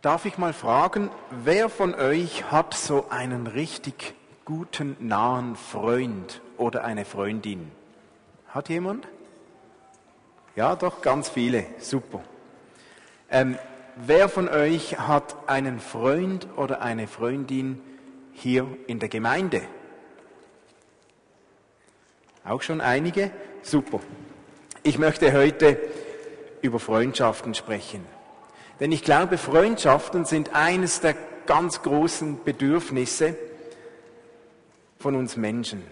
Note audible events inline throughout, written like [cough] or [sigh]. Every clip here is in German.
Darf ich mal fragen, wer von euch hat so einen richtig guten, nahen Freund oder eine Freundin? Hat jemand? Ja, doch, ganz viele. Super. Ähm, wer von euch hat einen Freund oder eine Freundin hier in der Gemeinde? Auch schon einige? Super. Ich möchte heute über Freundschaften sprechen. Denn ich glaube, Freundschaften sind eines der ganz großen Bedürfnisse von uns Menschen.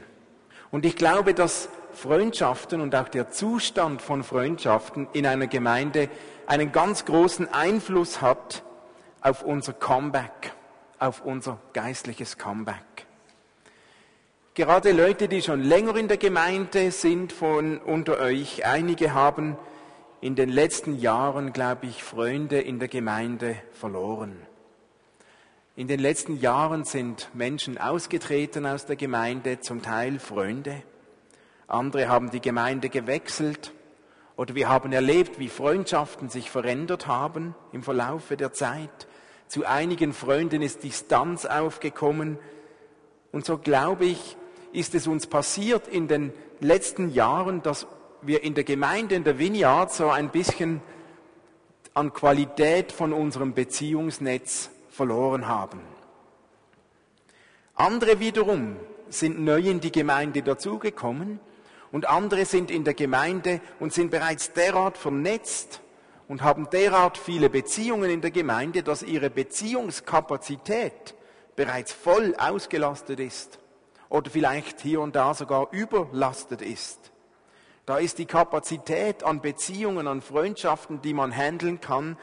Und ich glaube, dass Freundschaften und auch der Zustand von Freundschaften in einer Gemeinde einen ganz großen Einfluss hat auf unser Comeback, auf unser geistliches Comeback. Gerade Leute, die schon länger in der Gemeinde sind von unter euch, einige haben in den letzten Jahren, glaube ich, Freunde in der Gemeinde verloren. In den letzten Jahren sind Menschen ausgetreten aus der Gemeinde, zum Teil Freunde. Andere haben die Gemeinde gewechselt oder wir haben erlebt, wie Freundschaften sich verändert haben im Verlaufe der Zeit. Zu einigen Freunden ist Distanz aufgekommen. Und so glaube ich, ist es uns passiert in den letzten Jahren, dass wir in der Gemeinde, in der Vineyard so ein bisschen an Qualität von unserem Beziehungsnetz verloren haben. Andere wiederum sind neu in die Gemeinde dazugekommen und andere sind in der Gemeinde und sind bereits derart vernetzt und haben derart viele Beziehungen in der Gemeinde, dass ihre Beziehungskapazität bereits voll ausgelastet ist oder vielleicht hier und da sogar überlastet ist. Da ist die Kapazität an Beziehungen, an Freundschaften, die man handeln kann,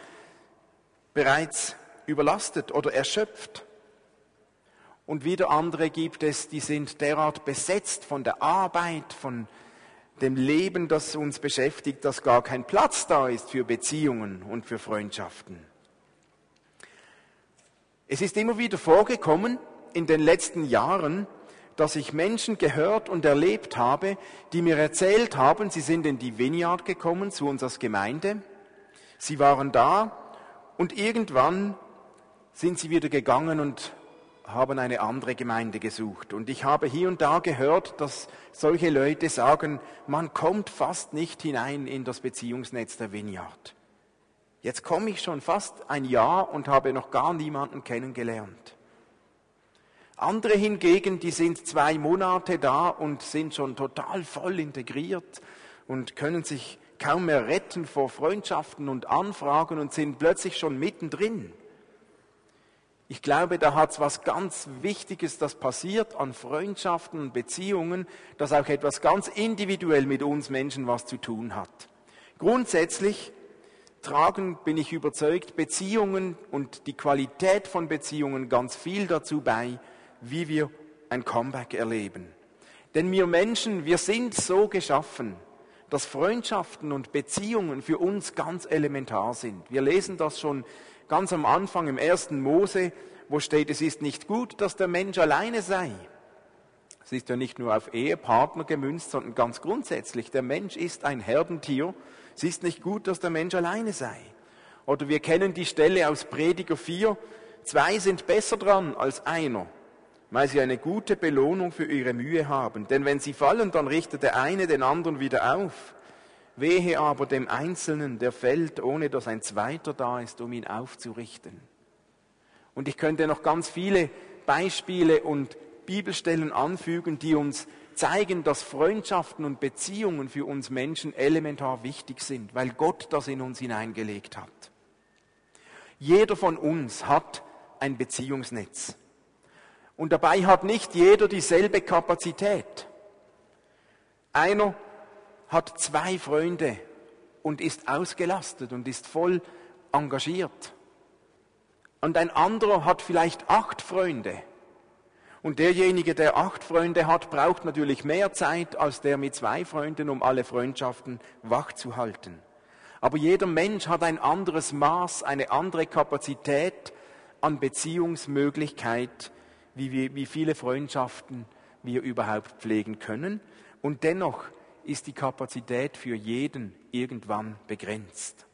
bereits überlastet oder erschöpft. Und wieder andere gibt es, die sind derart besetzt von der Arbeit, von dem Leben, das uns beschäftigt, dass gar kein Platz da ist für Beziehungen und für Freundschaften. Es ist immer wieder vorgekommen in den letzten Jahren, dass ich Menschen gehört und erlebt habe, die mir erzählt haben, sie sind in die Vineyard gekommen, zu uns als Gemeinde. Sie waren da und irgendwann sind sie wieder gegangen und haben eine andere Gemeinde gesucht. Und ich habe hier und da gehört, dass solche Leute sagen, man kommt fast nicht hinein in das Beziehungsnetz der Vineyard. Jetzt komme ich schon fast ein Jahr und habe noch gar niemanden kennengelernt. Andere hingegen, die sind zwei Monate da und sind schon total voll integriert und können sich kaum mehr retten vor Freundschaften und Anfragen und sind plötzlich schon mittendrin. Ich glaube, da hat es was ganz Wichtiges, das passiert an Freundschaften und Beziehungen, das auch etwas ganz individuell mit uns Menschen was zu tun hat. Grundsätzlich tragen, bin ich überzeugt, Beziehungen und die Qualität von Beziehungen ganz viel dazu bei, wie wir ein Comeback erleben. Denn wir Menschen, wir sind so geschaffen, dass Freundschaften und Beziehungen für uns ganz elementar sind. Wir lesen das schon ganz am Anfang im ersten Mose, wo steht, es ist nicht gut, dass der Mensch alleine sei. Es ist ja nicht nur auf Ehepartner gemünzt, sondern ganz grundsätzlich. Der Mensch ist ein Herdentier. Es ist nicht gut, dass der Mensch alleine sei. Oder wir kennen die Stelle aus Prediger 4. Zwei sind besser dran als einer weil sie eine gute Belohnung für ihre Mühe haben. Denn wenn sie fallen, dann richtet der eine den anderen wieder auf. Wehe aber dem Einzelnen, der fällt, ohne dass ein zweiter da ist, um ihn aufzurichten. Und ich könnte noch ganz viele Beispiele und Bibelstellen anfügen, die uns zeigen, dass Freundschaften und Beziehungen für uns Menschen elementar wichtig sind, weil Gott das in uns hineingelegt hat. Jeder von uns hat ein Beziehungsnetz. Und dabei hat nicht jeder dieselbe Kapazität. Einer hat zwei Freunde und ist ausgelastet und ist voll engagiert. Und ein anderer hat vielleicht acht Freunde. Und derjenige, der acht Freunde hat, braucht natürlich mehr Zeit als der mit zwei Freunden, um alle Freundschaften wach zu halten. Aber jeder Mensch hat ein anderes Maß, eine andere Kapazität an Beziehungsmöglichkeit wie, wir, wie viele Freundschaften wir überhaupt pflegen können. Und dennoch ist die Kapazität für jeden irgendwann begrenzt.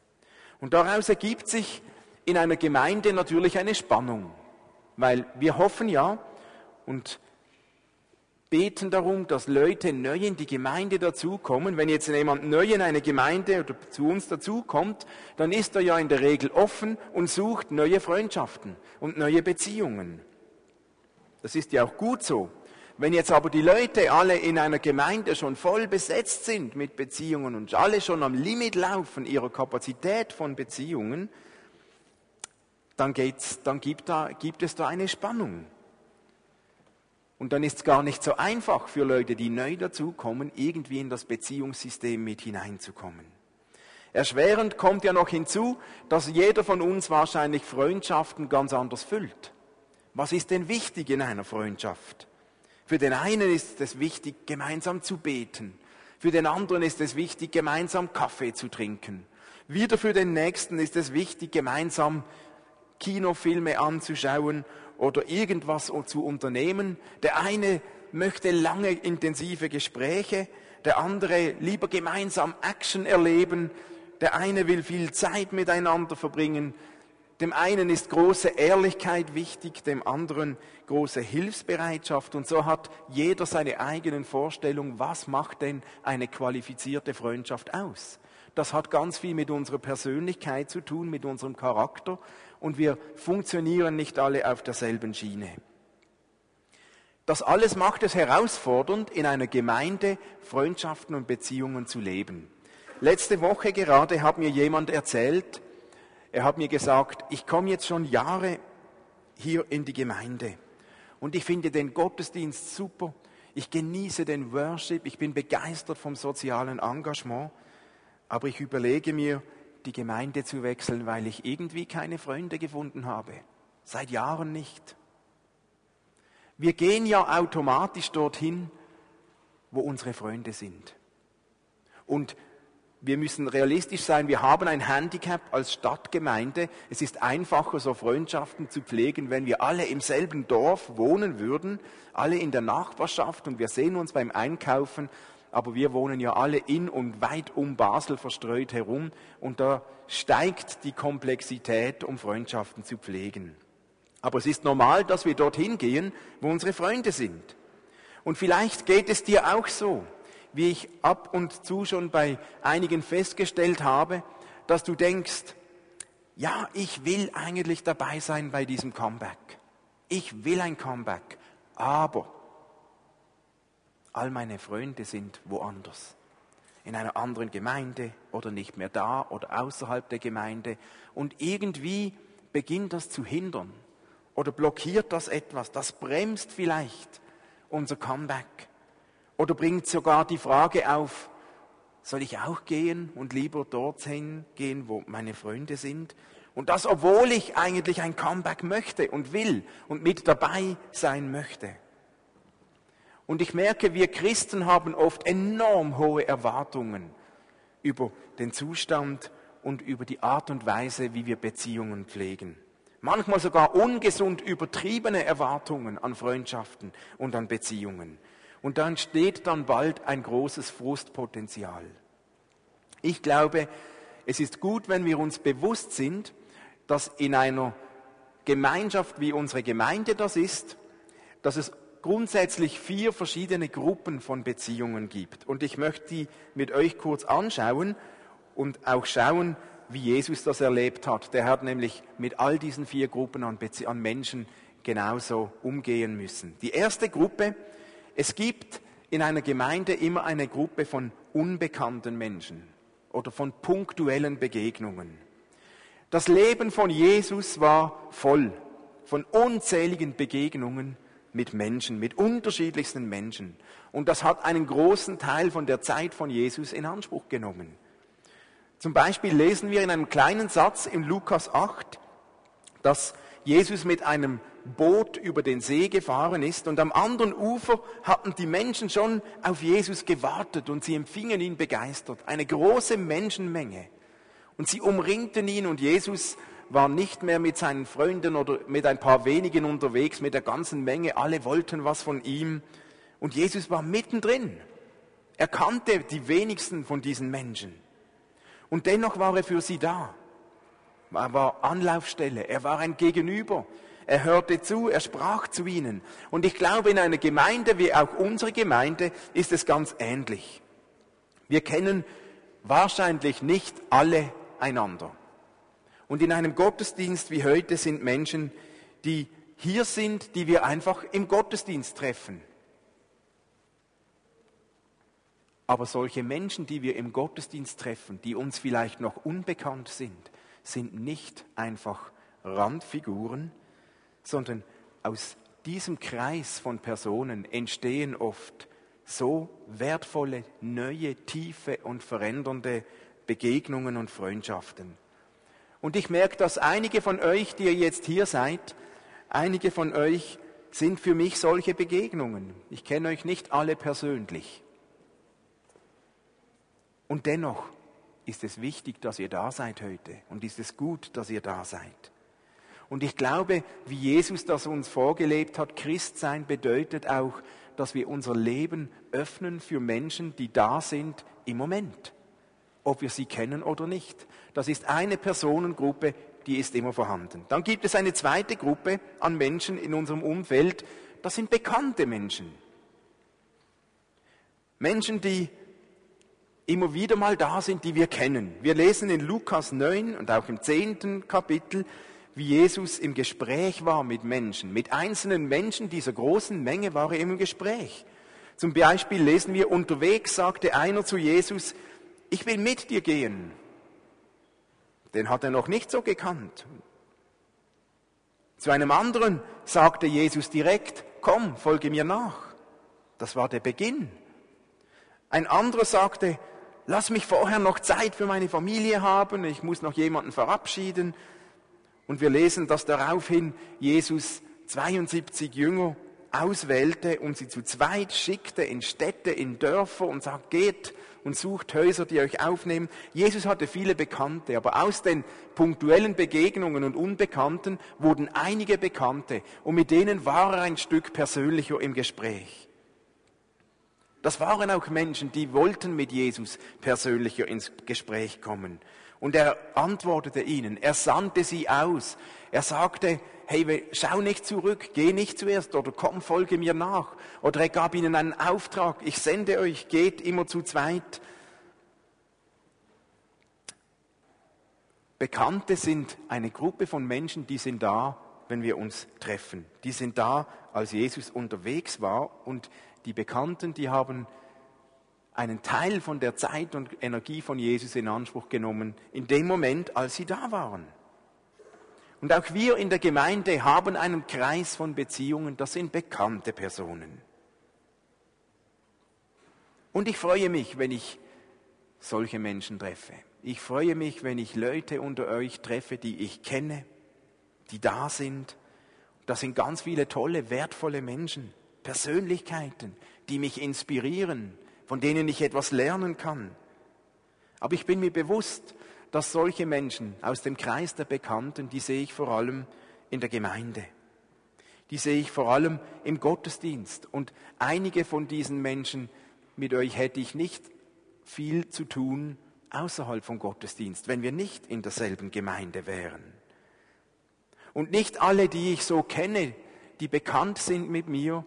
Und daraus ergibt sich in einer Gemeinde natürlich eine Spannung, weil wir hoffen ja und beten darum, dass Leute neu in die Gemeinde dazukommen. Wenn jetzt jemand neu in eine Gemeinde oder zu uns dazukommt, dann ist er ja in der Regel offen und sucht neue Freundschaften und neue Beziehungen. Das ist ja auch gut so. Wenn jetzt aber die Leute alle in einer Gemeinde schon voll besetzt sind mit Beziehungen und alle schon am Limit laufen ihrer Kapazität von Beziehungen, dann, geht's, dann gibt, da, gibt es da eine Spannung. Und dann ist es gar nicht so einfach für Leute, die neu dazukommen, irgendwie in das Beziehungssystem mit hineinzukommen. Erschwerend kommt ja noch hinzu, dass jeder von uns wahrscheinlich Freundschaften ganz anders füllt. Was ist denn wichtig in einer Freundschaft? Für den einen ist es wichtig, gemeinsam zu beten. Für den anderen ist es wichtig, gemeinsam Kaffee zu trinken. Wieder für den nächsten ist es wichtig, gemeinsam Kinofilme anzuschauen oder irgendwas zu unternehmen. Der eine möchte lange intensive Gespräche, der andere lieber gemeinsam Action erleben, der eine will viel Zeit miteinander verbringen, dem einen ist große Ehrlichkeit wichtig, dem anderen große Hilfsbereitschaft und so hat jeder seine eigenen Vorstellungen, was macht denn eine qualifizierte Freundschaft aus. Das hat ganz viel mit unserer Persönlichkeit zu tun, mit unserem Charakter und wir funktionieren nicht alle auf derselben Schiene. Das alles macht es herausfordernd, in einer Gemeinde Freundschaften und Beziehungen zu leben. Letzte Woche gerade hat mir jemand erzählt, er hat mir gesagt, ich komme jetzt schon Jahre hier in die Gemeinde und ich finde den Gottesdienst super, ich genieße den Worship, ich bin begeistert vom sozialen Engagement, aber ich überlege mir, die Gemeinde zu wechseln, weil ich irgendwie keine Freunde gefunden habe. Seit Jahren nicht. Wir gehen ja automatisch dorthin, wo unsere Freunde sind. Und wir müssen realistisch sein, wir haben ein Handicap als Stadtgemeinde. Es ist einfacher, so Freundschaften zu pflegen, wenn wir alle im selben Dorf wohnen würden, alle in der Nachbarschaft und wir sehen uns beim Einkaufen aber wir wohnen ja alle in und weit um Basel verstreut herum und da steigt die Komplexität, um Freundschaften zu pflegen. Aber es ist normal, dass wir dorthin gehen, wo unsere Freunde sind. Und vielleicht geht es dir auch so, wie ich ab und zu schon bei einigen festgestellt habe, dass du denkst, ja, ich will eigentlich dabei sein bei diesem Comeback. Ich will ein Comeback, aber All meine Freunde sind woanders. In einer anderen Gemeinde oder nicht mehr da oder außerhalb der Gemeinde. Und irgendwie beginnt das zu hindern oder blockiert das etwas. Das bremst vielleicht unser Comeback oder bringt sogar die Frage auf, soll ich auch gehen und lieber dorthin gehen, wo meine Freunde sind? Und das, obwohl ich eigentlich ein Comeback möchte und will und mit dabei sein möchte. Und ich merke, wir Christen haben oft enorm hohe Erwartungen über den Zustand und über die Art und Weise, wie wir Beziehungen pflegen. Manchmal sogar ungesund übertriebene Erwartungen an Freundschaften und an Beziehungen. Und da entsteht dann bald ein großes Frustpotenzial. Ich glaube, es ist gut, wenn wir uns bewusst sind, dass in einer Gemeinschaft, wie unsere Gemeinde das ist, dass es grundsätzlich vier verschiedene Gruppen von Beziehungen gibt. Und ich möchte die mit euch kurz anschauen und auch schauen, wie Jesus das erlebt hat. Der hat nämlich mit all diesen vier Gruppen an, an Menschen genauso umgehen müssen. Die erste Gruppe, es gibt in einer Gemeinde immer eine Gruppe von unbekannten Menschen oder von punktuellen Begegnungen. Das Leben von Jesus war voll von unzähligen Begegnungen mit Menschen, mit unterschiedlichsten Menschen. Und das hat einen großen Teil von der Zeit von Jesus in Anspruch genommen. Zum Beispiel lesen wir in einem kleinen Satz in Lukas 8, dass Jesus mit einem Boot über den See gefahren ist und am anderen Ufer hatten die Menschen schon auf Jesus gewartet und sie empfingen ihn begeistert. Eine große Menschenmenge. Und sie umringten ihn und Jesus war nicht mehr mit seinen Freunden oder mit ein paar wenigen unterwegs, mit der ganzen Menge. Alle wollten was von ihm. Und Jesus war mittendrin. Er kannte die wenigsten von diesen Menschen. Und dennoch war er für sie da. Er war Anlaufstelle, er war ein Gegenüber. Er hörte zu, er sprach zu ihnen. Und ich glaube, in einer Gemeinde wie auch unsere Gemeinde ist es ganz ähnlich. Wir kennen wahrscheinlich nicht alle einander. Und in einem Gottesdienst wie heute sind Menschen, die hier sind, die wir einfach im Gottesdienst treffen. Aber solche Menschen, die wir im Gottesdienst treffen, die uns vielleicht noch unbekannt sind, sind nicht einfach Randfiguren, sondern aus diesem Kreis von Personen entstehen oft so wertvolle, neue, tiefe und verändernde Begegnungen und Freundschaften. Und ich merke, dass einige von euch, die ihr jetzt hier seid, einige von euch sind für mich solche Begegnungen. Ich kenne euch nicht alle persönlich. Und dennoch ist es wichtig, dass ihr da seid heute und ist es gut, dass ihr da seid. Und ich glaube, wie Jesus das uns vorgelebt hat, Christsein bedeutet auch, dass wir unser Leben öffnen für Menschen, die da sind im Moment, ob wir sie kennen oder nicht. Das ist eine Personengruppe, die ist immer vorhanden. Dann gibt es eine zweite Gruppe an Menschen in unserem Umfeld, das sind bekannte Menschen. Menschen, die immer wieder mal da sind, die wir kennen. Wir lesen in Lukas 9 und auch im 10. Kapitel, wie Jesus im Gespräch war mit Menschen. Mit einzelnen Menschen dieser großen Menge war er im Gespräch. Zum Beispiel lesen wir, unterwegs sagte einer zu Jesus, ich will mit dir gehen. Den hat er noch nicht so gekannt. Zu einem anderen sagte Jesus direkt, komm, folge mir nach. Das war der Beginn. Ein anderer sagte, lass mich vorher noch Zeit für meine Familie haben, ich muss noch jemanden verabschieden. Und wir lesen, dass daraufhin Jesus 72 Jünger auswählte und sie zu zweit schickte in Städte, in Dörfer und sagt, geht und sucht Häuser, die euch aufnehmen. Jesus hatte viele Bekannte, aber aus den punktuellen Begegnungen und Unbekannten wurden einige Bekannte und mit denen war er ein Stück persönlicher im Gespräch. Das waren auch Menschen, die wollten mit Jesus persönlicher ins Gespräch kommen. Und er antwortete ihnen, er sandte sie aus. Er sagte, hey, schau nicht zurück, geh nicht zuerst oder komm, folge mir nach. Oder er gab ihnen einen Auftrag, ich sende euch, geht immer zu zweit. Bekannte sind eine Gruppe von Menschen, die sind da, wenn wir uns treffen. Die sind da, als Jesus unterwegs war und die Bekannten, die haben einen Teil von der Zeit und Energie von Jesus in Anspruch genommen, in dem Moment, als sie da waren. Und auch wir in der Gemeinde haben einen Kreis von Beziehungen, das sind bekannte Personen. Und ich freue mich, wenn ich solche Menschen treffe. Ich freue mich, wenn ich Leute unter euch treffe, die ich kenne, die da sind. Das sind ganz viele tolle, wertvolle Menschen. Persönlichkeiten, die mich inspirieren, von denen ich etwas lernen kann. Aber ich bin mir bewusst, dass solche Menschen aus dem Kreis der Bekannten, die sehe ich vor allem in der Gemeinde. Die sehe ich vor allem im Gottesdienst. Und einige von diesen Menschen, mit euch hätte ich nicht viel zu tun außerhalb vom Gottesdienst, wenn wir nicht in derselben Gemeinde wären. Und nicht alle, die ich so kenne, die bekannt sind mit mir,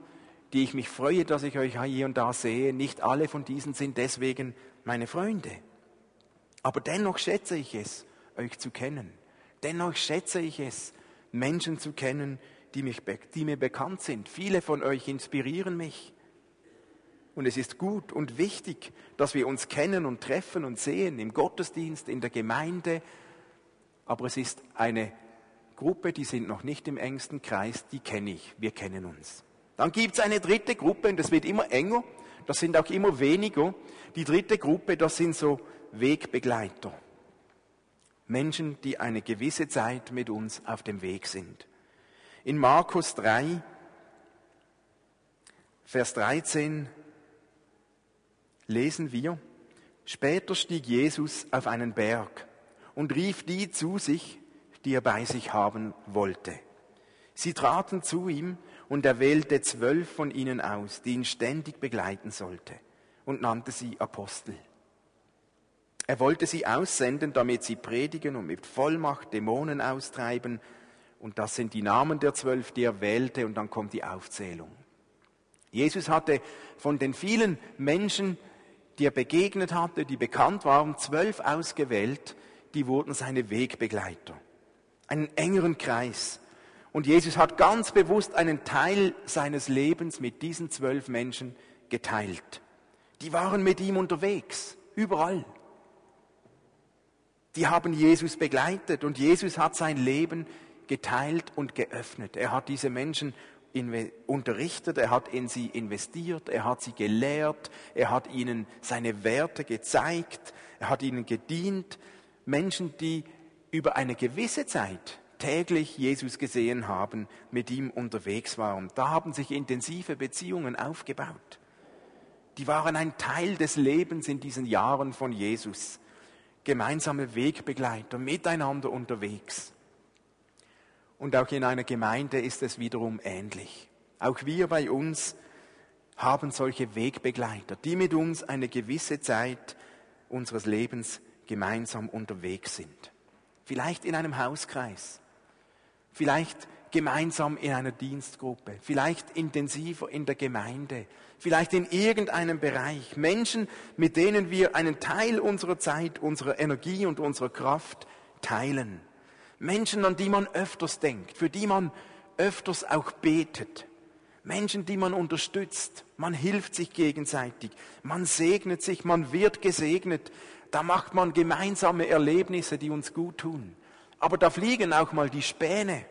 die ich mich freue, dass ich euch hier und da sehe. Nicht alle von diesen sind deswegen meine Freunde. Aber dennoch schätze ich es, euch zu kennen. Dennoch schätze ich es, Menschen zu kennen, die, mich, die mir bekannt sind. Viele von euch inspirieren mich. Und es ist gut und wichtig, dass wir uns kennen und treffen und sehen im Gottesdienst, in der Gemeinde. Aber es ist eine Gruppe, die sind noch nicht im engsten Kreis, die kenne ich. Wir kennen uns. Dann gibt es eine dritte Gruppe und das wird immer enger, das sind auch immer weniger. Die dritte Gruppe, das sind so Wegbegleiter. Menschen, die eine gewisse Zeit mit uns auf dem Weg sind. In Markus 3, Vers 13 lesen wir, später stieg Jesus auf einen Berg und rief die zu sich, die er bei sich haben wollte. Sie traten zu ihm und er wählte zwölf von ihnen aus, die ihn ständig begleiten sollte und nannte sie Apostel. Er wollte sie aussenden, damit sie predigen und mit Vollmacht Dämonen austreiben. Und das sind die Namen der zwölf, die er wählte. Und dann kommt die Aufzählung. Jesus hatte von den vielen Menschen, die er begegnet hatte, die bekannt waren, zwölf ausgewählt, die wurden seine Wegbegleiter. Einen engeren Kreis. Und Jesus hat ganz bewusst einen Teil seines Lebens mit diesen zwölf Menschen geteilt. Die waren mit ihm unterwegs, überall. Die haben Jesus begleitet und Jesus hat sein Leben geteilt und geöffnet. Er hat diese Menschen unterrichtet, er hat in sie investiert, er hat sie gelehrt, er hat ihnen seine Werte gezeigt, er hat ihnen gedient. Menschen, die über eine gewisse Zeit täglich Jesus gesehen haben, mit ihm unterwegs waren. Da haben sich intensive Beziehungen aufgebaut. Die waren ein Teil des Lebens in diesen Jahren von Jesus. Gemeinsame Wegbegleiter, miteinander unterwegs. Und auch in einer Gemeinde ist es wiederum ähnlich. Auch wir bei uns haben solche Wegbegleiter, die mit uns eine gewisse Zeit unseres Lebens gemeinsam unterwegs sind. Vielleicht in einem Hauskreis, vielleicht gemeinsam in einer Dienstgruppe, vielleicht intensiver in der Gemeinde, vielleicht in irgendeinem Bereich. Menschen, mit denen wir einen Teil unserer Zeit, unserer Energie und unserer Kraft teilen. Menschen, an die man öfters denkt, für die man öfters auch betet. Menschen, die man unterstützt. Man hilft sich gegenseitig. Man segnet sich. Man wird gesegnet. Da macht man gemeinsame Erlebnisse, die uns gut tun. Aber da fliegen auch mal die Späne.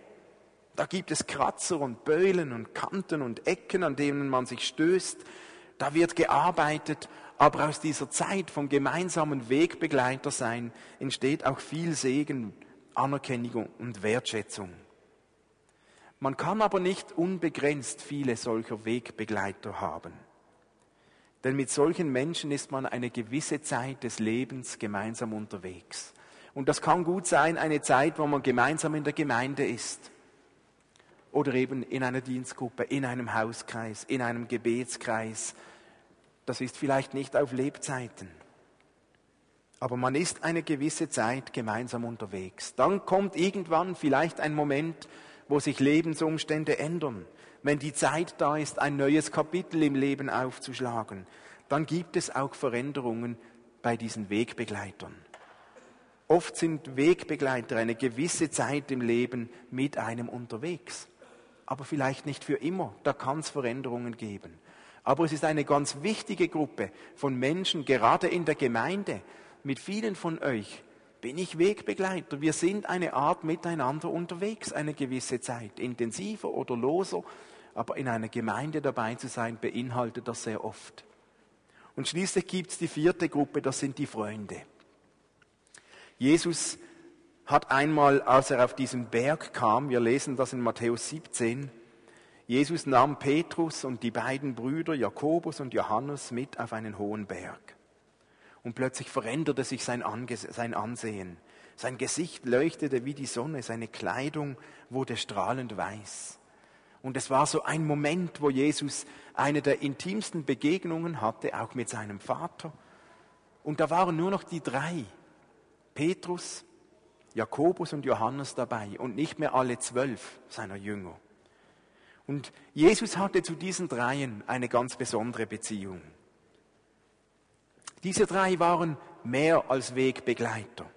Da gibt es Kratzer und Beulen und Kanten und Ecken, an denen man sich stößt. Da wird gearbeitet, aber aus dieser Zeit vom gemeinsamen Wegbegleiter sein entsteht auch viel Segen, Anerkennung und Wertschätzung. Man kann aber nicht unbegrenzt viele solcher Wegbegleiter haben. Denn mit solchen Menschen ist man eine gewisse Zeit des Lebens gemeinsam unterwegs. Und das kann gut sein, eine Zeit, wo man gemeinsam in der Gemeinde ist. Oder eben in einer Dienstgruppe, in einem Hauskreis, in einem Gebetskreis. Das ist vielleicht nicht auf Lebzeiten. Aber man ist eine gewisse Zeit gemeinsam unterwegs. Dann kommt irgendwann vielleicht ein Moment, wo sich Lebensumstände ändern. Wenn die Zeit da ist, ein neues Kapitel im Leben aufzuschlagen, dann gibt es auch Veränderungen bei diesen Wegbegleitern. Oft sind Wegbegleiter eine gewisse Zeit im Leben mit einem unterwegs. Aber vielleicht nicht für immer. Da kann es Veränderungen geben. Aber es ist eine ganz wichtige Gruppe von Menschen, gerade in der Gemeinde. Mit vielen von euch bin ich Wegbegleiter. Wir sind eine Art miteinander unterwegs, eine gewisse Zeit. Intensiver oder loser. Aber in einer Gemeinde dabei zu sein, beinhaltet das sehr oft. Und schließlich gibt es die vierte Gruppe, das sind die Freunde. Jesus hat einmal, als er auf diesen Berg kam, wir lesen das in Matthäus 17, Jesus nahm Petrus und die beiden Brüder Jakobus und Johannes mit auf einen hohen Berg. Und plötzlich veränderte sich sein, sein Ansehen. Sein Gesicht leuchtete wie die Sonne, seine Kleidung wurde strahlend weiß. Und es war so ein Moment, wo Jesus eine der intimsten Begegnungen hatte, auch mit seinem Vater. Und da waren nur noch die drei, Petrus, Jakobus und Johannes dabei und nicht mehr alle zwölf seiner Jünger. Und Jesus hatte zu diesen dreien eine ganz besondere Beziehung. Diese drei waren mehr als Wegbegleiter.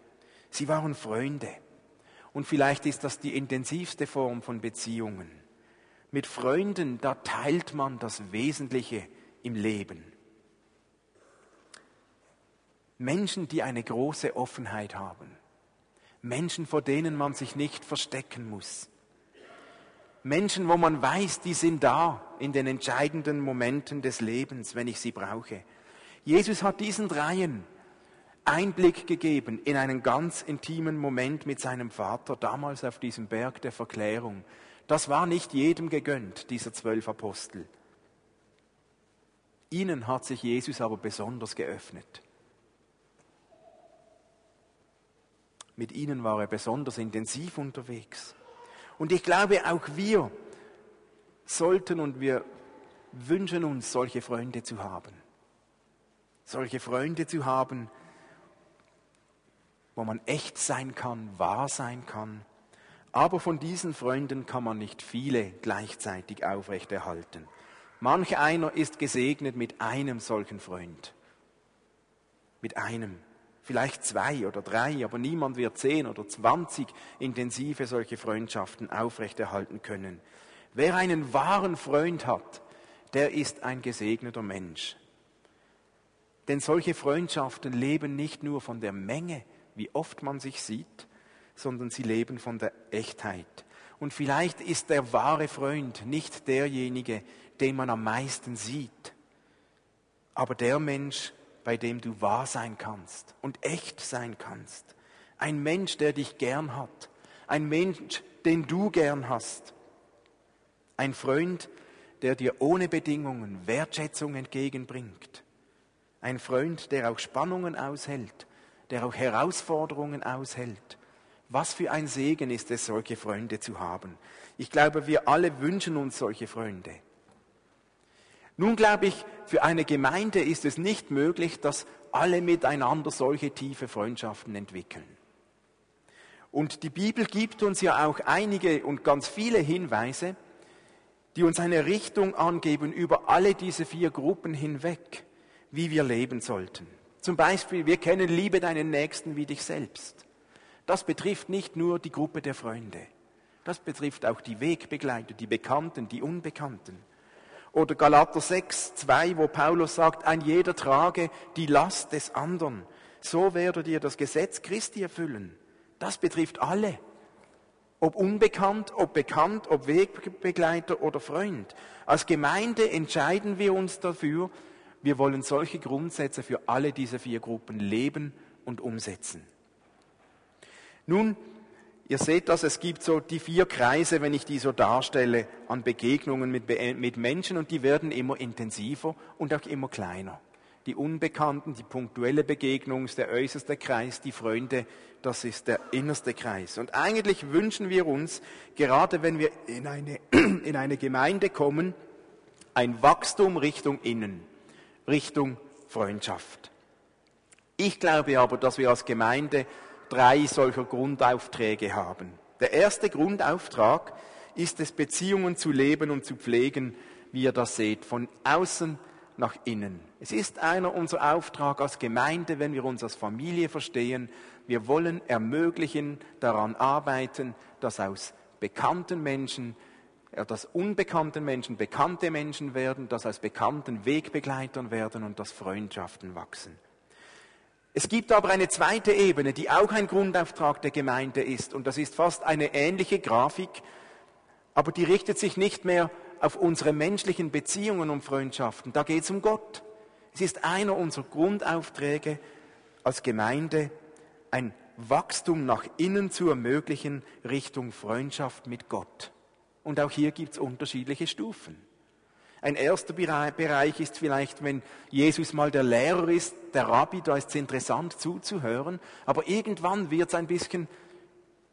Sie waren Freunde. Und vielleicht ist das die intensivste Form von Beziehungen. Mit Freunden, da teilt man das Wesentliche im Leben. Menschen, die eine große Offenheit haben. Menschen, vor denen man sich nicht verstecken muss. Menschen, wo man weiß, die sind da in den entscheidenden Momenten des Lebens, wenn ich sie brauche. Jesus hat diesen dreien Einblick gegeben in einen ganz intimen Moment mit seinem Vater, damals auf diesem Berg der Verklärung. Das war nicht jedem gegönnt, dieser zwölf Apostel. Ihnen hat sich Jesus aber besonders geöffnet. Mit ihnen war er besonders intensiv unterwegs. Und ich glaube, auch wir sollten und wir wünschen uns, solche Freunde zu haben. Solche Freunde zu haben, wo man echt sein kann, wahr sein kann. Aber von diesen Freunden kann man nicht viele gleichzeitig aufrechterhalten. Manch einer ist gesegnet mit einem solchen Freund. Mit einem. Vielleicht zwei oder drei, aber niemand wird zehn oder zwanzig intensive solche Freundschaften aufrechterhalten können. Wer einen wahren Freund hat, der ist ein gesegneter Mensch. Denn solche Freundschaften leben nicht nur von der Menge, wie oft man sich sieht, sondern sie leben von der Echtheit. Und vielleicht ist der wahre Freund nicht derjenige, den man am meisten sieht, aber der Mensch, bei dem du wahr sein kannst und echt sein kannst. Ein Mensch, der dich gern hat. Ein Mensch, den du gern hast. Ein Freund, der dir ohne Bedingungen Wertschätzung entgegenbringt. Ein Freund, der auch Spannungen aushält, der auch Herausforderungen aushält. Was für ein Segen ist es, solche Freunde zu haben. Ich glaube, wir alle wünschen uns solche Freunde. Nun glaube ich, für eine Gemeinde ist es nicht möglich, dass alle miteinander solche tiefe Freundschaften entwickeln. Und die Bibel gibt uns ja auch einige und ganz viele Hinweise, die uns eine Richtung angeben über alle diese vier Gruppen hinweg wie wir leben sollten. Zum Beispiel, wir kennen Liebe deinen Nächsten wie dich selbst. Das betrifft nicht nur die Gruppe der Freunde. Das betrifft auch die Wegbegleiter, die Bekannten, die Unbekannten. Oder Galater 6, 2, wo Paulus sagt, ein jeder trage die Last des anderen. So werdet ihr das Gesetz Christi erfüllen. Das betrifft alle. Ob unbekannt, ob bekannt, ob Wegbegleiter oder Freund. Als Gemeinde entscheiden wir uns dafür, wir wollen solche Grundsätze für alle diese vier Gruppen leben und umsetzen. Nun, ihr seht das, es gibt so die vier Kreise, wenn ich die so darstelle, an Begegnungen mit, mit Menschen und die werden immer intensiver und auch immer kleiner. Die Unbekannten, die punktuelle Begegnung ist der äußerste Kreis, die Freunde, das ist der innerste Kreis. Und eigentlich wünschen wir uns, gerade wenn wir in eine, [clears throat] in eine Gemeinde kommen, ein Wachstum Richtung innen. Richtung Freundschaft. Ich glaube aber, dass wir als Gemeinde drei solcher Grundaufträge haben. Der erste Grundauftrag ist es, Beziehungen zu leben und zu pflegen, wie ihr das seht, von außen nach innen. Es ist einer unser Auftrag als Gemeinde, wenn wir uns als Familie verstehen. Wir wollen ermöglichen, daran arbeiten, dass aus bekannten Menschen dass unbekannte Menschen bekannte Menschen werden, dass aus bekannten Wegbegleitern werden und dass Freundschaften wachsen. Es gibt aber eine zweite Ebene, die auch ein Grundauftrag der Gemeinde ist, und das ist fast eine ähnliche Grafik, aber die richtet sich nicht mehr auf unsere menschlichen Beziehungen und Freundschaften, da geht es um Gott. Es ist einer unserer Grundaufträge als Gemeinde, ein Wachstum nach innen zu ermöglichen Richtung Freundschaft mit Gott. Und auch hier gibt es unterschiedliche Stufen. Ein erster Bereich ist vielleicht, wenn Jesus mal der Lehrer ist, der Rabbi, da ist es interessant zuzuhören, aber irgendwann wird es ein bisschen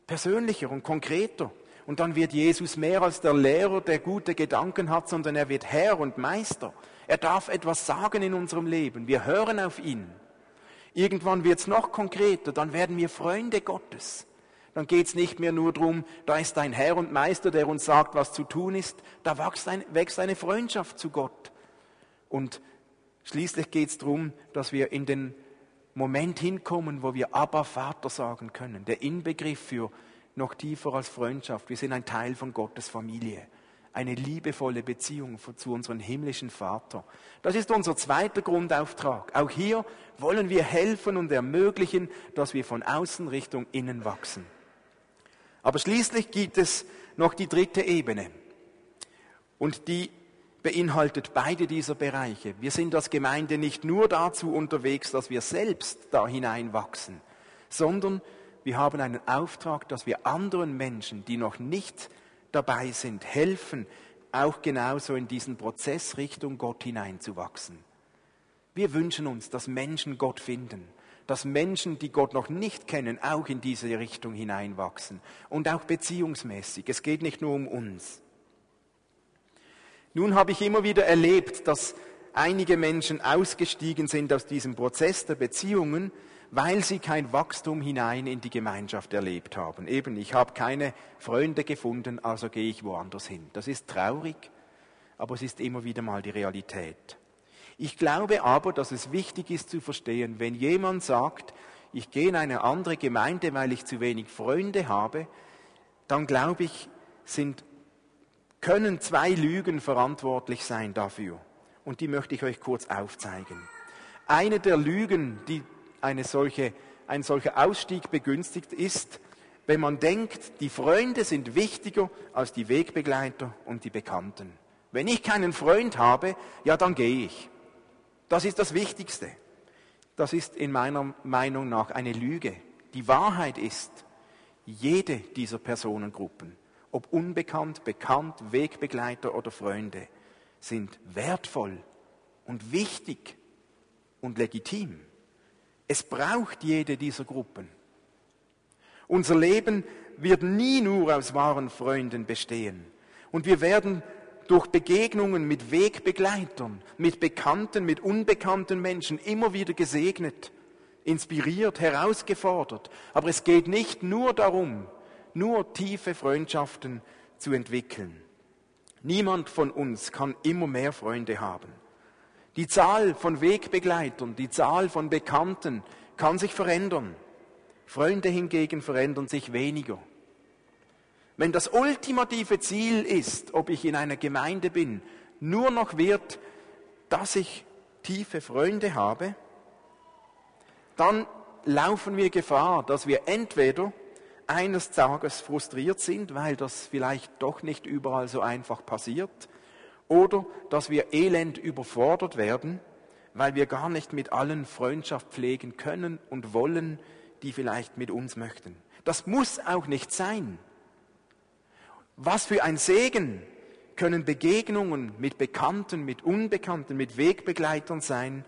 persönlicher und konkreter. Und dann wird Jesus mehr als der Lehrer, der gute Gedanken hat, sondern er wird Herr und Meister. Er darf etwas sagen in unserem Leben. Wir hören auf ihn. Irgendwann wird es noch konkreter, dann werden wir Freunde Gottes dann geht es nicht mehr nur darum, da ist ein Herr und Meister, der uns sagt, was zu tun ist. Da wächst, ein, wächst eine Freundschaft zu Gott. Und schließlich geht es darum, dass wir in den Moment hinkommen, wo wir Abba Vater sagen können. Der Inbegriff für noch tiefer als Freundschaft. Wir sind ein Teil von Gottes Familie. Eine liebevolle Beziehung zu unserem himmlischen Vater. Das ist unser zweiter Grundauftrag. Auch hier wollen wir helfen und ermöglichen, dass wir von außen Richtung innen wachsen. Aber schließlich gibt es noch die dritte Ebene. Und die beinhaltet beide dieser Bereiche. Wir sind als Gemeinde nicht nur dazu unterwegs, dass wir selbst da hineinwachsen, sondern wir haben einen Auftrag, dass wir anderen Menschen, die noch nicht dabei sind, helfen, auch genauso in diesen Prozess Richtung Gott hineinzuwachsen. Wir wünschen uns, dass Menschen Gott finden dass Menschen, die Gott noch nicht kennen, auch in diese Richtung hineinwachsen und auch beziehungsmäßig. Es geht nicht nur um uns. Nun habe ich immer wieder erlebt, dass einige Menschen ausgestiegen sind aus diesem Prozess der Beziehungen, weil sie kein Wachstum hinein in die Gemeinschaft erlebt haben. Eben, ich habe keine Freunde gefunden, also gehe ich woanders hin. Das ist traurig, aber es ist immer wieder mal die Realität. Ich glaube aber, dass es wichtig ist zu verstehen, wenn jemand sagt, ich gehe in eine andere Gemeinde, weil ich zu wenig Freunde habe, dann glaube ich, sind, können zwei Lügen verantwortlich sein dafür. Und die möchte ich euch kurz aufzeigen. Eine der Lügen, die eine solche, ein solcher Ausstieg begünstigt, ist, wenn man denkt, die Freunde sind wichtiger als die Wegbegleiter und die Bekannten. Wenn ich keinen Freund habe, ja, dann gehe ich. Das ist das Wichtigste. Das ist in meiner Meinung nach eine Lüge. Die Wahrheit ist, jede dieser Personengruppen, ob unbekannt, bekannt, Wegbegleiter oder Freunde, sind wertvoll und wichtig und legitim. Es braucht jede dieser Gruppen. Unser Leben wird nie nur aus wahren Freunden bestehen. Und wir werden durch Begegnungen mit Wegbegleitern, mit bekannten, mit unbekannten Menschen immer wieder gesegnet, inspiriert, herausgefordert. Aber es geht nicht nur darum, nur tiefe Freundschaften zu entwickeln. Niemand von uns kann immer mehr Freunde haben. Die Zahl von Wegbegleitern, die Zahl von Bekannten kann sich verändern. Freunde hingegen verändern sich weniger. Wenn das ultimative Ziel ist, ob ich in einer Gemeinde bin, nur noch wird, dass ich tiefe Freunde habe, dann laufen wir Gefahr, dass wir entweder eines Tages frustriert sind, weil das vielleicht doch nicht überall so einfach passiert, oder dass wir elend überfordert werden, weil wir gar nicht mit allen Freundschaft pflegen können und wollen, die vielleicht mit uns möchten. Das muss auch nicht sein. Was für ein Segen können Begegnungen mit Bekannten, mit Unbekannten, mit Wegbegleitern sein,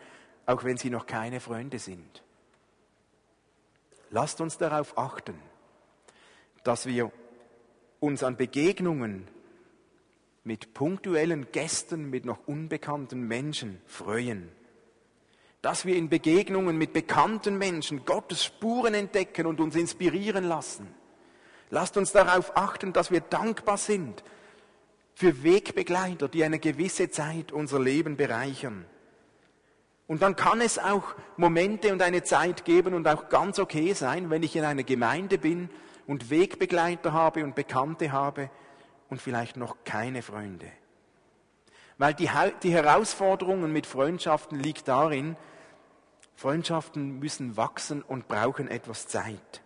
auch wenn sie noch keine Freunde sind. Lasst uns darauf achten dass wir uns an Begegnungen mit punktuellen Gästen, mit noch unbekannten Menschen freuen. Dass wir in Begegnungen mit bekannten Menschen Gottes Spuren entdecken und uns inspirieren lassen. Lasst uns darauf achten, dass wir dankbar sind für Wegbegleiter, die eine gewisse Zeit unser Leben bereichern. Und dann kann es auch Momente und eine Zeit geben und auch ganz okay sein, wenn ich in einer Gemeinde bin und Wegbegleiter habe und Bekannte habe und vielleicht noch keine Freunde. Weil die, die Herausforderungen mit Freundschaften liegt darin, Freundschaften müssen wachsen und brauchen etwas Zeit.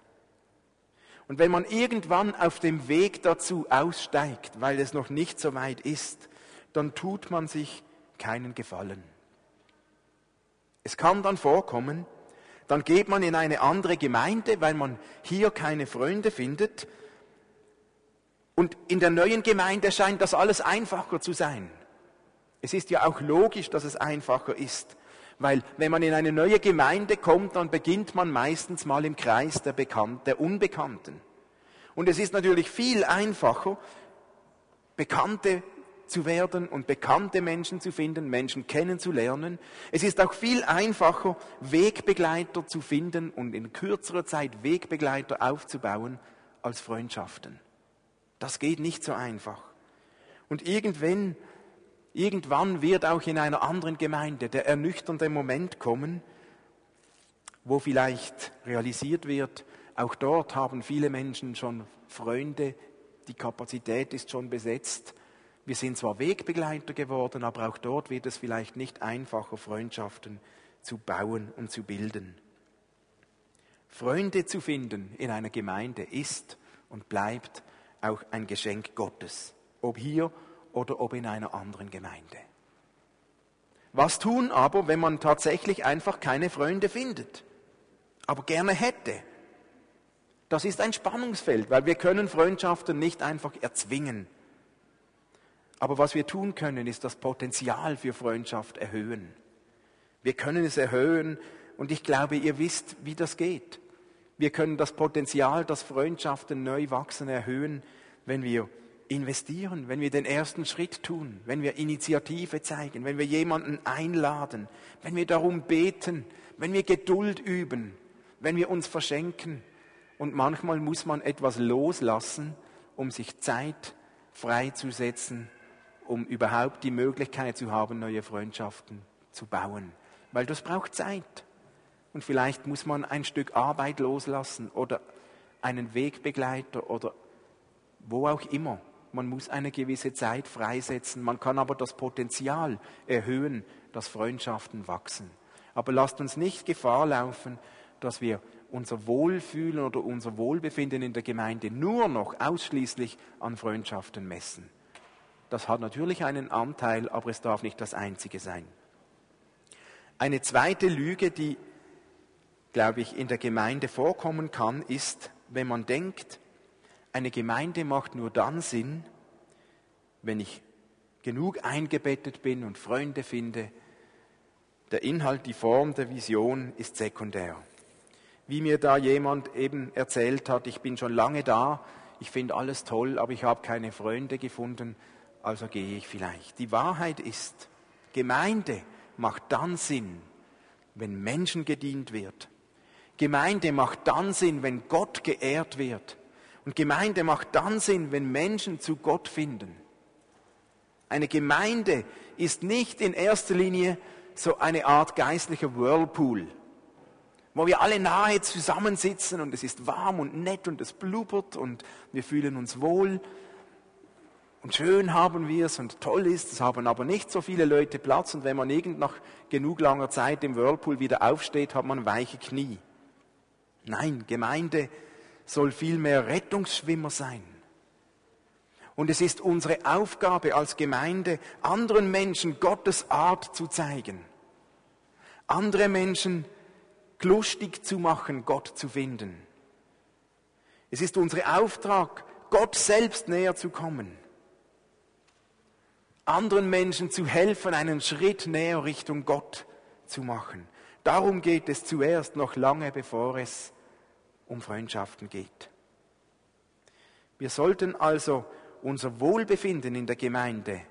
Und wenn man irgendwann auf dem Weg dazu aussteigt, weil es noch nicht so weit ist, dann tut man sich keinen Gefallen. Es kann dann vorkommen, dann geht man in eine andere Gemeinde, weil man hier keine Freunde findet. Und in der neuen Gemeinde scheint das alles einfacher zu sein. Es ist ja auch logisch, dass es einfacher ist. Weil wenn man in eine neue Gemeinde kommt, dann beginnt man meistens mal im Kreis der, Bekan der Unbekannten. Und es ist natürlich viel einfacher, Bekannte zu werden und bekannte Menschen zu finden, Menschen kennenzulernen. Es ist auch viel einfacher, Wegbegleiter zu finden und in kürzerer Zeit Wegbegleiter aufzubauen als Freundschaften. Das geht nicht so einfach. Und irgendwann, irgendwann wird auch in einer anderen Gemeinde der ernüchternde Moment kommen, wo vielleicht realisiert wird, auch dort haben viele Menschen schon Freunde, die Kapazität ist schon besetzt wir sind zwar Wegbegleiter geworden, aber auch dort wird es vielleicht nicht einfacher, Freundschaften zu bauen und zu bilden. Freunde zu finden in einer Gemeinde ist und bleibt auch ein Geschenk Gottes, ob hier oder ob in einer anderen Gemeinde. Was tun aber, wenn man tatsächlich einfach keine Freunde findet, aber gerne hätte? Das ist ein Spannungsfeld, weil wir können Freundschaften nicht einfach erzwingen. Aber was wir tun können, ist das Potenzial für Freundschaft erhöhen. Wir können es erhöhen und ich glaube, ihr wisst, wie das geht. Wir können das Potenzial, dass Freundschaften neu wachsen, erhöhen, wenn wir investieren, wenn wir den ersten Schritt tun, wenn wir Initiative zeigen, wenn wir jemanden einladen, wenn wir darum beten, wenn wir Geduld üben, wenn wir uns verschenken. Und manchmal muss man etwas loslassen, um sich Zeit freizusetzen, um überhaupt die Möglichkeit zu haben, neue Freundschaften zu bauen. Weil das braucht Zeit. Und vielleicht muss man ein Stück Arbeit loslassen oder einen Wegbegleiter oder wo auch immer. Man muss eine gewisse Zeit freisetzen. Man kann aber das Potenzial erhöhen, dass Freundschaften wachsen. Aber lasst uns nicht Gefahr laufen, dass wir unser Wohlfühlen oder unser Wohlbefinden in der Gemeinde nur noch ausschließlich an Freundschaften messen. Das hat natürlich einen Anteil, aber es darf nicht das einzige sein. Eine zweite Lüge, die, glaube ich, in der Gemeinde vorkommen kann, ist, wenn man denkt, eine Gemeinde macht nur dann Sinn, wenn ich genug eingebettet bin und Freunde finde. Der Inhalt, die Form der Vision ist sekundär. Wie mir da jemand eben erzählt hat, ich bin schon lange da, ich finde alles toll, aber ich habe keine Freunde gefunden, also gehe ich vielleicht. Die Wahrheit ist, Gemeinde macht dann Sinn, wenn Menschen gedient wird. Gemeinde macht dann Sinn, wenn Gott geehrt wird. Und Gemeinde macht dann Sinn, wenn Menschen zu Gott finden. Eine Gemeinde ist nicht in erster Linie so eine Art geistlicher Whirlpool, wo wir alle nahe zusammensitzen und es ist warm und nett und es blubbert und wir fühlen uns wohl und schön haben wir es und toll ist, es haben aber nicht so viele Leute Platz und wenn man irgend nach genug langer Zeit im Whirlpool wieder aufsteht, hat man weiche Knie. Nein, Gemeinde soll vielmehr Rettungsschwimmer sein. Und es ist unsere Aufgabe als Gemeinde, anderen Menschen Gottes Art zu zeigen. Andere Menschen lustig zu machen, Gott zu finden. Es ist unser Auftrag, Gott selbst näher zu kommen. Anderen Menschen zu helfen, einen Schritt näher Richtung Gott zu machen. Darum geht es zuerst noch lange, bevor es um Freundschaften geht. Wir sollten also unser Wohlbefinden in der Gemeinde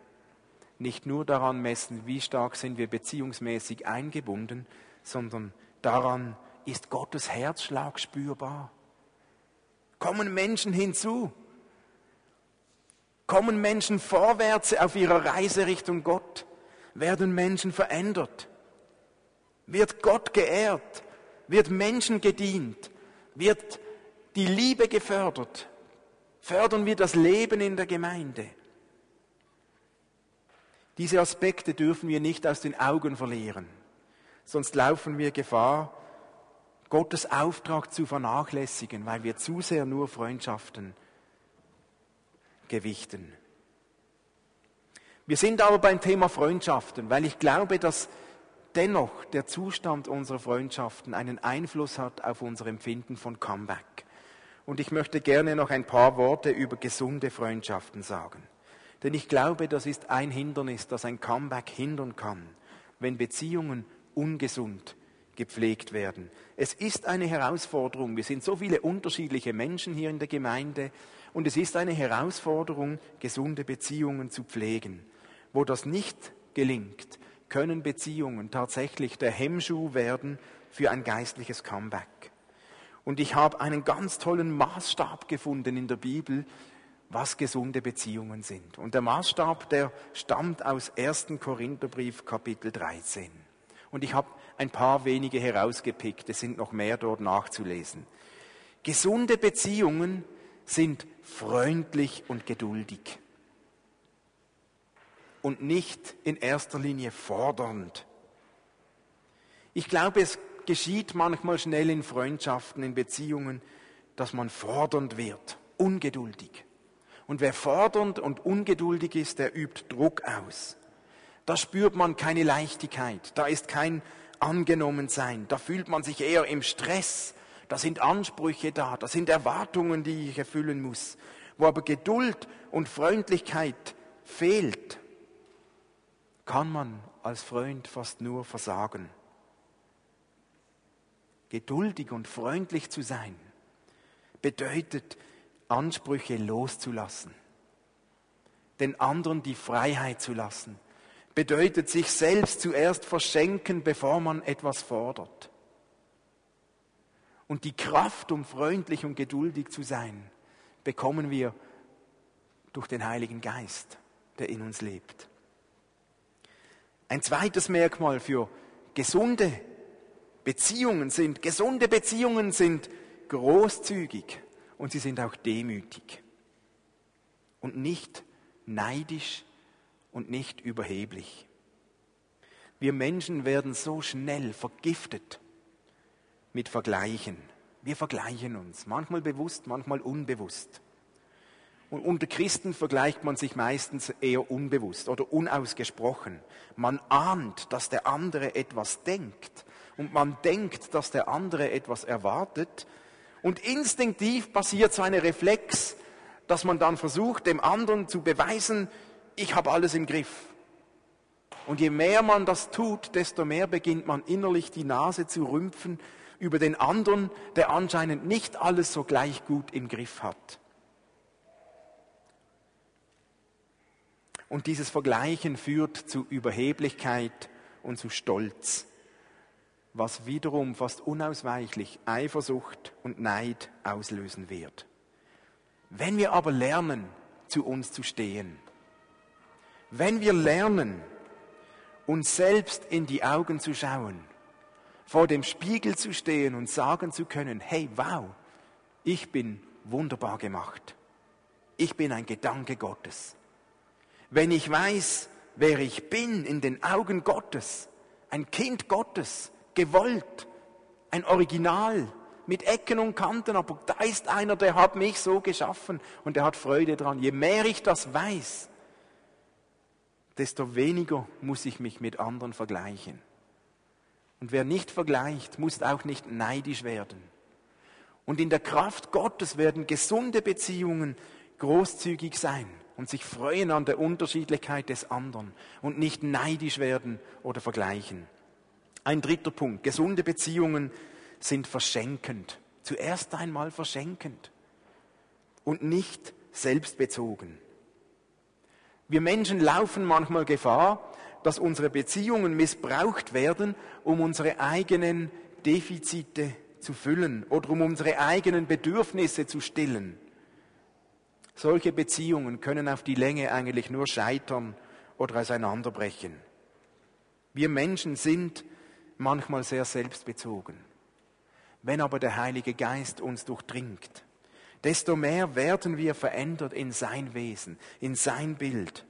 nicht nur daran messen, wie stark sind wir beziehungsmäßig eingebunden, sondern daran, ist Gottes Herzschlag spürbar? Kommen Menschen hinzu? Kommen Menschen vorwärts auf ihrer Reise Richtung Gott? Werden Menschen verändert? Wird Gott geehrt? Wird Menschen gedient? Wird die Liebe gefördert. Fördern wir das Leben in der Gemeinde. Diese Aspekte dürfen wir nicht aus den Augen verlieren, sonst laufen wir Gefahr, Gottes Auftrag zu vernachlässigen, weil wir zu sehr nur Freundschaften gewichten. Wir sind aber beim Thema Freundschaften, weil ich glaube, dass dennoch der Zustand unserer Freundschaften einen Einfluss hat auf unser Empfinden von Comeback. Und ich möchte gerne noch ein paar Worte über gesunde Freundschaften sagen. Denn ich glaube, das ist ein Hindernis, das ein Comeback hindern kann, wenn Beziehungen ungesund gepflegt werden. Es ist eine Herausforderung. Wir sind so viele unterschiedliche Menschen hier in der Gemeinde und es ist eine Herausforderung, gesunde Beziehungen zu pflegen. Wo das nicht gelingt, können Beziehungen tatsächlich der Hemmschuh werden für ein geistliches Comeback. Und ich habe einen ganz tollen Maßstab gefunden in der Bibel, was gesunde Beziehungen sind. Und der Maßstab, der stammt aus 1. Korintherbrief Kapitel 13. Und ich habe ein paar wenige herausgepickt, es sind noch mehr dort nachzulesen. Gesunde Beziehungen sind freundlich und geduldig und nicht in erster Linie fordernd. Ich glaube, es geschieht manchmal schnell in Freundschaften, in Beziehungen, dass man fordernd wird, ungeduldig. Und wer fordernd und ungeduldig ist, der übt Druck aus. Da spürt man keine Leichtigkeit, da ist kein Angenommensein, da fühlt man sich eher im Stress, da sind Ansprüche da, da sind Erwartungen, die ich erfüllen muss. Wo aber Geduld und Freundlichkeit fehlt, kann man als Freund fast nur versagen. Geduldig und freundlich zu sein bedeutet, Ansprüche loszulassen, den anderen die Freiheit zu lassen, bedeutet, sich selbst zuerst verschenken, bevor man etwas fordert. Und die Kraft, um freundlich und geduldig zu sein, bekommen wir durch den Heiligen Geist, der in uns lebt. Ein zweites Merkmal für gesunde Beziehungen sind, gesunde Beziehungen sind großzügig und sie sind auch demütig und nicht neidisch und nicht überheblich. Wir Menschen werden so schnell vergiftet mit Vergleichen. Wir vergleichen uns, manchmal bewusst, manchmal unbewusst. Und unter Christen vergleicht man sich meistens eher unbewusst oder unausgesprochen. Man ahnt, dass der andere etwas denkt und man denkt, dass der andere etwas erwartet. Und instinktiv passiert so eine Reflex, dass man dann versucht, dem anderen zu beweisen, ich habe alles im Griff. Und je mehr man das tut, desto mehr beginnt man innerlich die Nase zu rümpfen über den anderen, der anscheinend nicht alles so gleich gut im Griff hat. Und dieses Vergleichen führt zu Überheblichkeit und zu Stolz, was wiederum fast unausweichlich Eifersucht und Neid auslösen wird. Wenn wir aber lernen, zu uns zu stehen, wenn wir lernen, uns selbst in die Augen zu schauen, vor dem Spiegel zu stehen und sagen zu können, hey, wow, ich bin wunderbar gemacht. Ich bin ein Gedanke Gottes. Wenn ich weiß, wer ich bin in den Augen Gottes, ein Kind Gottes, gewollt, ein Original, mit Ecken und Kanten, aber da ist einer, der hat mich so geschaffen und der hat Freude dran. Je mehr ich das weiß, desto weniger muss ich mich mit anderen vergleichen. Und wer nicht vergleicht, muss auch nicht neidisch werden. Und in der Kraft Gottes werden gesunde Beziehungen großzügig sein und sich freuen an der Unterschiedlichkeit des anderen und nicht neidisch werden oder vergleichen. Ein dritter Punkt. Gesunde Beziehungen sind verschenkend. Zuerst einmal verschenkend und nicht selbstbezogen. Wir Menschen laufen manchmal Gefahr, dass unsere Beziehungen missbraucht werden, um unsere eigenen Defizite zu füllen oder um unsere eigenen Bedürfnisse zu stillen. Solche Beziehungen können auf die Länge eigentlich nur scheitern oder auseinanderbrechen. Wir Menschen sind manchmal sehr selbstbezogen. Wenn aber der Heilige Geist uns durchdringt, desto mehr werden wir verändert in sein Wesen, in sein Bild.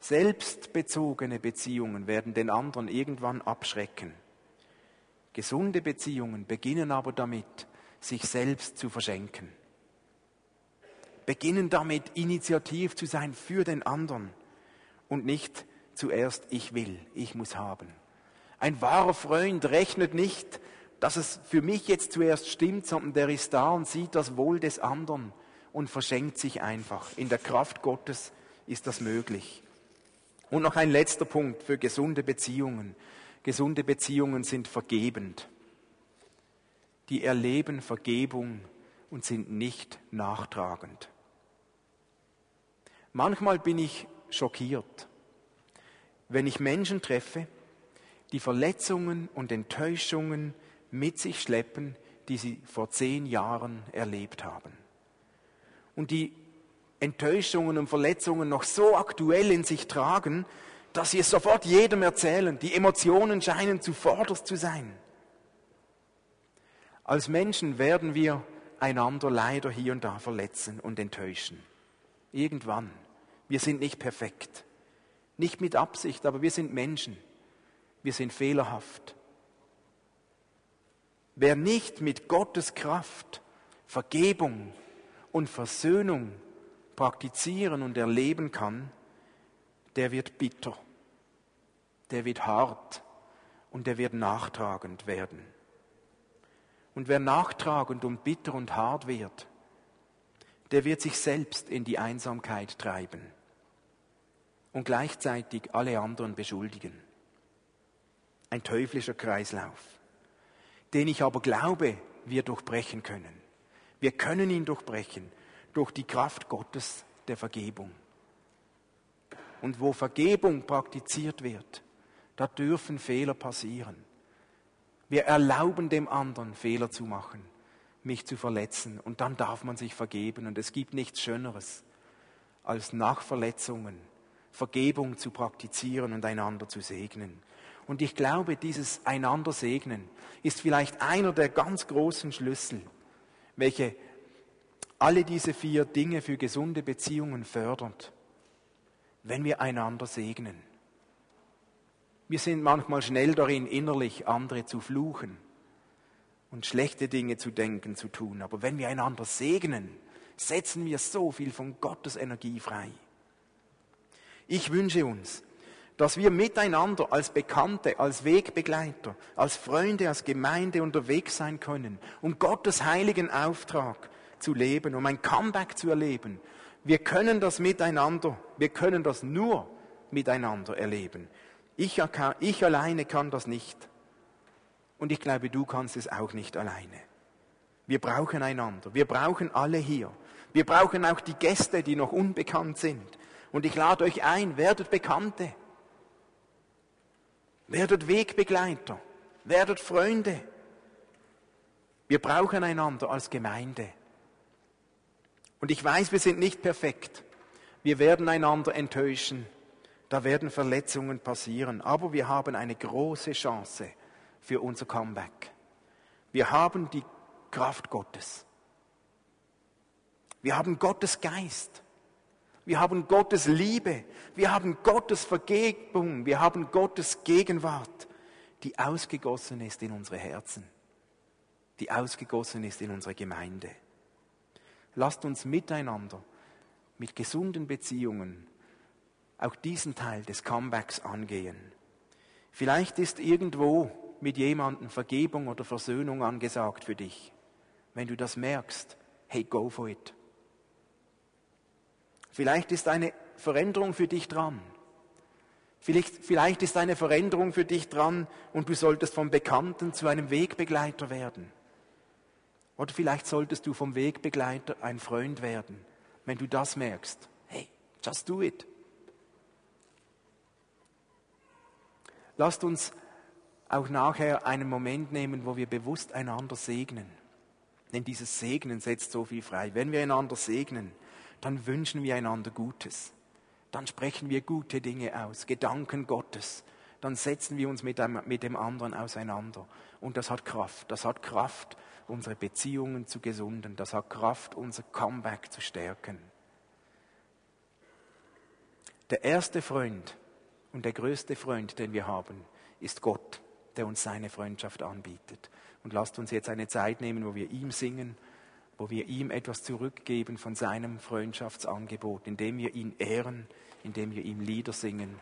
Selbstbezogene Beziehungen werden den anderen irgendwann abschrecken. Gesunde Beziehungen beginnen aber damit, sich selbst zu verschenken. Beginnen damit, initiativ zu sein für den anderen und nicht zuerst ich will, ich muss haben. Ein wahrer Freund rechnet nicht dass es für mich jetzt zuerst stimmt, sondern der ist da und sieht das Wohl des anderen und verschenkt sich einfach. In der Kraft Gottes ist das möglich. Und noch ein letzter Punkt für gesunde Beziehungen. Gesunde Beziehungen sind vergebend. Die erleben Vergebung und sind nicht nachtragend. Manchmal bin ich schockiert, wenn ich Menschen treffe, die Verletzungen und Enttäuschungen mit sich schleppen, die sie vor zehn Jahren erlebt haben. Und die Enttäuschungen und Verletzungen noch so aktuell in sich tragen, dass sie es sofort jedem erzählen. Die Emotionen scheinen zuvorderst zu sein. Als Menschen werden wir einander leider hier und da verletzen und enttäuschen. Irgendwann. Wir sind nicht perfekt. Nicht mit Absicht, aber wir sind Menschen. Wir sind fehlerhaft. Wer nicht mit Gottes Kraft Vergebung und Versöhnung praktizieren und erleben kann, der wird bitter, der wird hart und der wird nachtragend werden. Und wer nachtragend und bitter und hart wird, der wird sich selbst in die Einsamkeit treiben und gleichzeitig alle anderen beschuldigen. Ein teuflischer Kreislauf den ich aber glaube, wir durchbrechen können. Wir können ihn durchbrechen durch die Kraft Gottes der Vergebung. Und wo Vergebung praktiziert wird, da dürfen Fehler passieren. Wir erlauben dem anderen Fehler zu machen, mich zu verletzen und dann darf man sich vergeben und es gibt nichts Schöneres, als nach Verletzungen Vergebung zu praktizieren und einander zu segnen. Und ich glaube, dieses einander segnen ist vielleicht einer der ganz großen Schlüssel, welche alle diese vier Dinge für gesunde Beziehungen fördert, wenn wir einander segnen. Wir sind manchmal schnell darin, innerlich andere zu fluchen und schlechte Dinge zu denken, zu tun. Aber wenn wir einander segnen, setzen wir so viel von Gottes Energie frei. Ich wünsche uns, dass wir miteinander als Bekannte, als Wegbegleiter, als Freunde, als Gemeinde unterwegs sein können, um Gottes heiligen Auftrag zu leben, um ein Comeback zu erleben. Wir können das miteinander, wir können das nur miteinander erleben. Ich, ich alleine kann das nicht. Und ich glaube, du kannst es auch nicht alleine. Wir brauchen einander. Wir brauchen alle hier. Wir brauchen auch die Gäste, die noch unbekannt sind. Und ich lade euch ein, werdet Bekannte. Werdet Wegbegleiter. Werdet Freunde. Wir brauchen einander als Gemeinde. Und ich weiß, wir sind nicht perfekt. Wir werden einander enttäuschen. Da werden Verletzungen passieren. Aber wir haben eine große Chance für unser Comeback. Wir haben die Kraft Gottes. Wir haben Gottes Geist. Wir haben Gottes Liebe. Wir haben Gottes Vergebung. Wir haben Gottes Gegenwart, die ausgegossen ist in unsere Herzen. Die ausgegossen ist in unsere Gemeinde. Lasst uns miteinander, mit gesunden Beziehungen, auch diesen Teil des Comebacks angehen. Vielleicht ist irgendwo mit jemandem Vergebung oder Versöhnung angesagt für dich. Wenn du das merkst, hey, go for it. Vielleicht ist eine Veränderung für dich dran. Vielleicht, vielleicht ist eine Veränderung für dich dran und du solltest vom Bekannten zu einem Wegbegleiter werden. Oder vielleicht solltest du vom Wegbegleiter ein Freund werden. Wenn du das merkst, hey, just do it. Lasst uns auch nachher einen Moment nehmen, wo wir bewusst einander segnen. Denn dieses Segnen setzt so viel frei. Wenn wir einander segnen, dann wünschen wir einander Gutes. Dann sprechen wir gute Dinge aus, Gedanken Gottes. Dann setzen wir uns mit dem, mit dem anderen auseinander. Und das hat Kraft. Das hat Kraft, unsere Beziehungen zu gesunden. Das hat Kraft, unser Comeback zu stärken. Der erste Freund und der größte Freund, den wir haben, ist Gott, der uns seine Freundschaft anbietet. Und lasst uns jetzt eine Zeit nehmen, wo wir ihm singen, wo wir ihm etwas zurückgeben von seinem Freundschaftsangebot, indem wir ihn ehren, indem wir ihm Lieder singen.